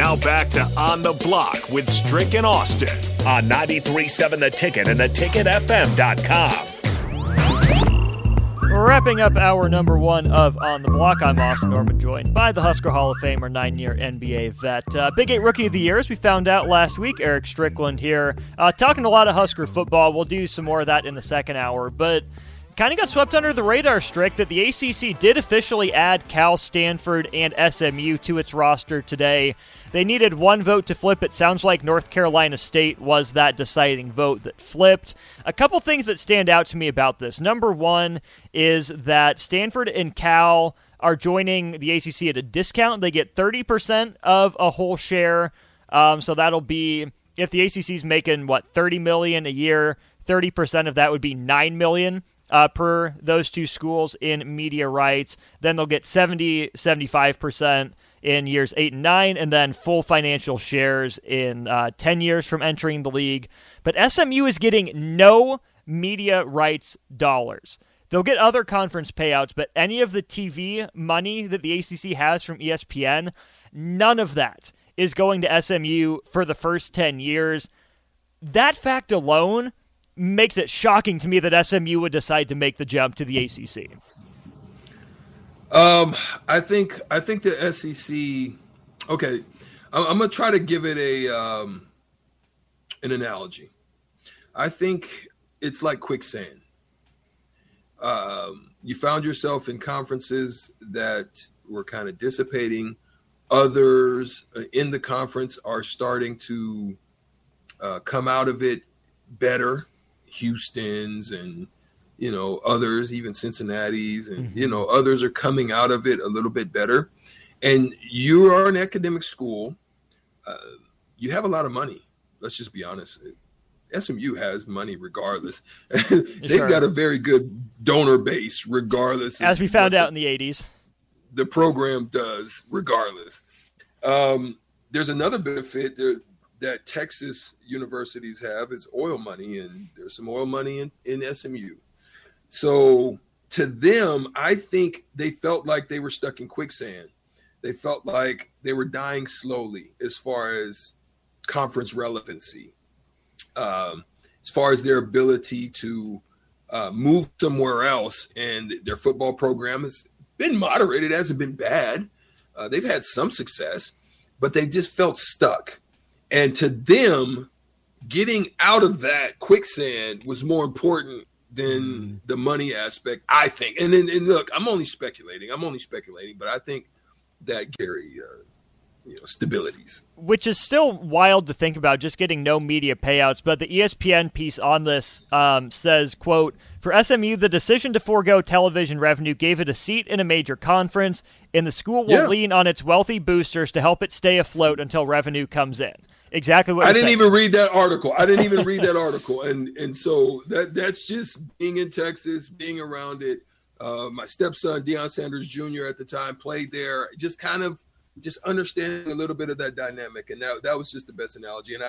Now back to On the Block with Strick and Austin on 93.7 The Ticket and theticketfm.com. Wrapping up our number one of On the Block, I'm Austin Norman, joined by the Husker Hall of Famer, nine year NBA vet. Uh, Big Eight Rookie of the Year, as we found out last week, Eric Strickland here. Uh, talking a lot of Husker football. We'll do some more of that in the second hour, but kind of got swept under the radar, Strick, that the ACC did officially add Cal, Stanford, and SMU to its roster today. They needed one vote to flip. It sounds like North Carolina State was that deciding vote that flipped. A couple things that stand out to me about this. Number one is that Stanford and Cal are joining the ACC at a discount. They get 30% of a whole share. Um, so that'll be if the ACC is making what 30 million a year, 30% of that would be 9 million. Uh, per those two schools in media rights, then they'll get 70, 75% in years eight and nine, and then full financial shares in uh, 10 years from entering the league. But SMU is getting no media rights dollars. They'll get other conference payouts, but any of the TV money that the ACC has from ESPN, none of that is going to SMU for the first 10 years. That fact alone makes it shocking to me that SMU would decide to make the jump to the ACC. Um, I think I think the SEC. Okay, I'm, gonna try to give it a um, an analogy. I think it's like quicksand. Um, you found yourself in conferences that were kind of dissipating. Others uh, in the conference are starting to uh, come out of it better. Houston's and you know others even cincinnati's and mm-hmm. you know others are coming out of it a little bit better. And you are an academic school uh, you have a lot of money. Let's just be honest. Smu has money regardless. They've sure. got a very good donor base regardless as we found out the, in the 80s the program does regardless. Um, there's another benefit. There that texas universities have is oil money and there's some oil money in, in smu so to them, I think they felt like they were stuck in quicksand. They felt like they were dying slowly as far as conference relevancy, um, as far as their ability to uh, move somewhere else. And their football program has been moderated, hasn't been bad. Uh, they've had some success, but they just felt stuck. And to them, getting out of that quicksand was more important than mm. the money aspect, I think. And then, and look, I'm only speculating. I'm only speculating, but I think that Gary, uh, you know, stabilities. Which is still wild to think about, just getting no media payouts. But the ESPN piece on this um, says, "quote For SMU, the decision to forego television revenue gave it a seat in a major conference, and the school will yeah. lean on its wealthy boosters to help it stay afloat until revenue comes in." Exactly what I didn't saying. even read that article. I didn't even read that article, and and so that that's just being in Texas, being around it. Uh, my stepson Deion Sanders Jr. at the time played there. Just kind of just understanding a little bit of that dynamic, and that that was just the best analogy. And I,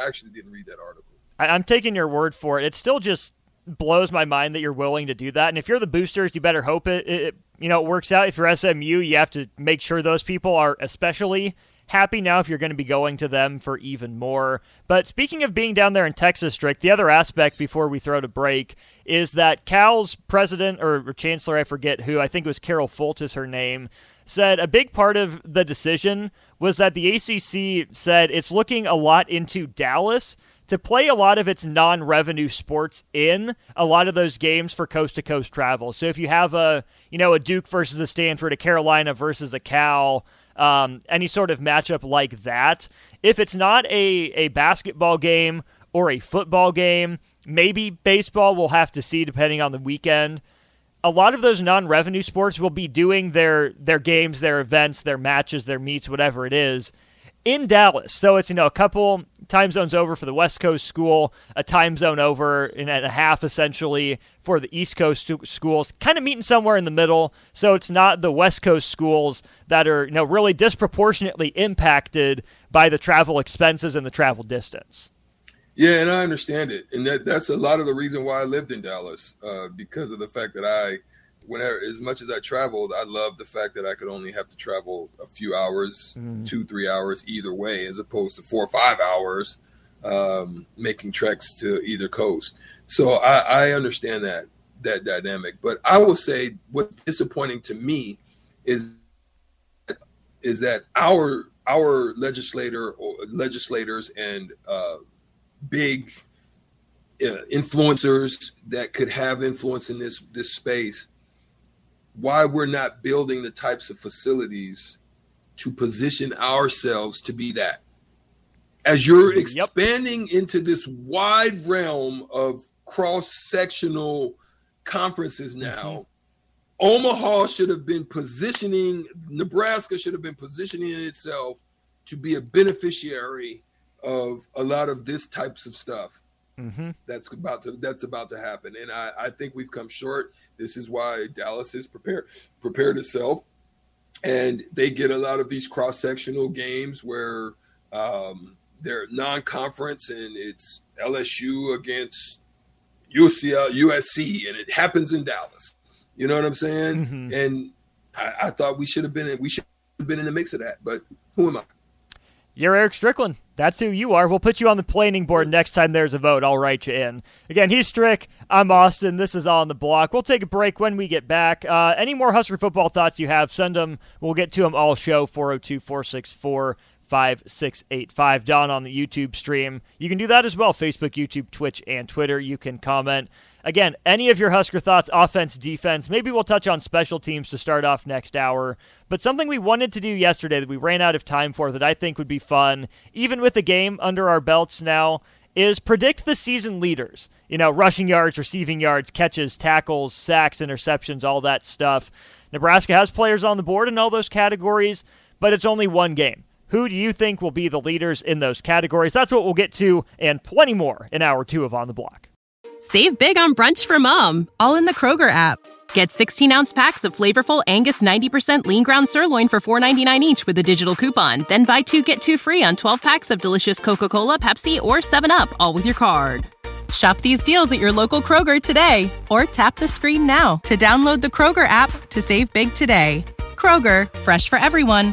I actually didn't read that article. I, I'm taking your word for it. It still just blows my mind that you're willing to do that. And if you're the boosters, you better hope it, it you know it works out. If you're SMU, you have to make sure those people are especially happy now if you're going to be going to them for even more. But speaking of being down there in Texas, Strick, the other aspect before we throw to break is that Cal's president or, or chancellor, I forget who, I think it was Carol Folt is her name, said a big part of the decision was that the ACC said it's looking a lot into Dallas to play a lot of its non-revenue sports in a lot of those games for coast-to-coast travel. So if you have a, you know, a Duke versus a Stanford, a Carolina versus a Cal, um, any sort of matchup like that, if it's not a, a basketball game or a football game, maybe baseball, we'll have to see depending on the weekend. A lot of those non-revenue sports will be doing their their games, their events, their matches, their meets, whatever it is, in Dallas. So it's, you know, a couple time zones over for the West Coast school, a time zone over and a half essentially for the East Coast schools, kind of meeting somewhere in the middle. So it's not the West Coast schools that are, you know, really disproportionately impacted by the travel expenses and the travel distance. Yeah, and I understand it, and that, that's a lot of the reason why I lived in Dallas uh, because of the fact that I whenever as much as I traveled, I loved the fact that I could only have to travel a few hours, mm. two, three hours either way, as opposed to four or five hours um, making treks to either coast. So I, I understand that that dynamic. But I will say what's disappointing to me is is that our our legislator or legislators and uh, big uh, influencers that could have influence in this this space why we're not building the types of facilities to position ourselves to be that. As you're expanding yep. into this wide realm of cross sectional conferences now, mm-hmm. Omaha should have been positioning, Nebraska should have been positioning itself to be a beneficiary of a lot of this types of stuff. Mm-hmm. That's about to that's about to happen, and I, I think we've come short. This is why Dallas is prepared prepared itself, and they get a lot of these cross sectional games where um, they're non conference and it's LSU against UCL USC, and it happens in Dallas. You know what I'm saying? Mm-hmm. And I, I, thought we should have been in, we should have been in the mix of that, but who am I? You're Eric Strickland. That's who you are. We'll put you on the planning board next time there's a vote. I'll write you in. Again, he's Strick. I'm Austin. This is On the Block. We'll take a break when we get back. Uh, any more Husker football thoughts you have, send them. We'll get to them all show 402 464 5685 down on the YouTube stream. You can do that as well Facebook, YouTube, Twitch, and Twitter. You can comment. Again, any of your Husker thoughts, offense, defense, maybe we'll touch on special teams to start off next hour. But something we wanted to do yesterday that we ran out of time for that I think would be fun, even with the game under our belts now, is predict the season leaders. You know, rushing yards, receiving yards, catches, tackles, sacks, interceptions, all that stuff. Nebraska has players on the board in all those categories, but it's only one game. Who do you think will be the leaders in those categories? That's what we'll get to and plenty more in hour two of On the Block. Save big on brunch for mom, all in the Kroger app. Get 16 ounce packs of flavorful Angus 90% lean ground sirloin for $4.99 each with a digital coupon. Then buy two get two free on 12 packs of delicious Coca Cola, Pepsi, or 7UP, all with your card. Shop these deals at your local Kroger today or tap the screen now to download the Kroger app to save big today. Kroger, fresh for everyone.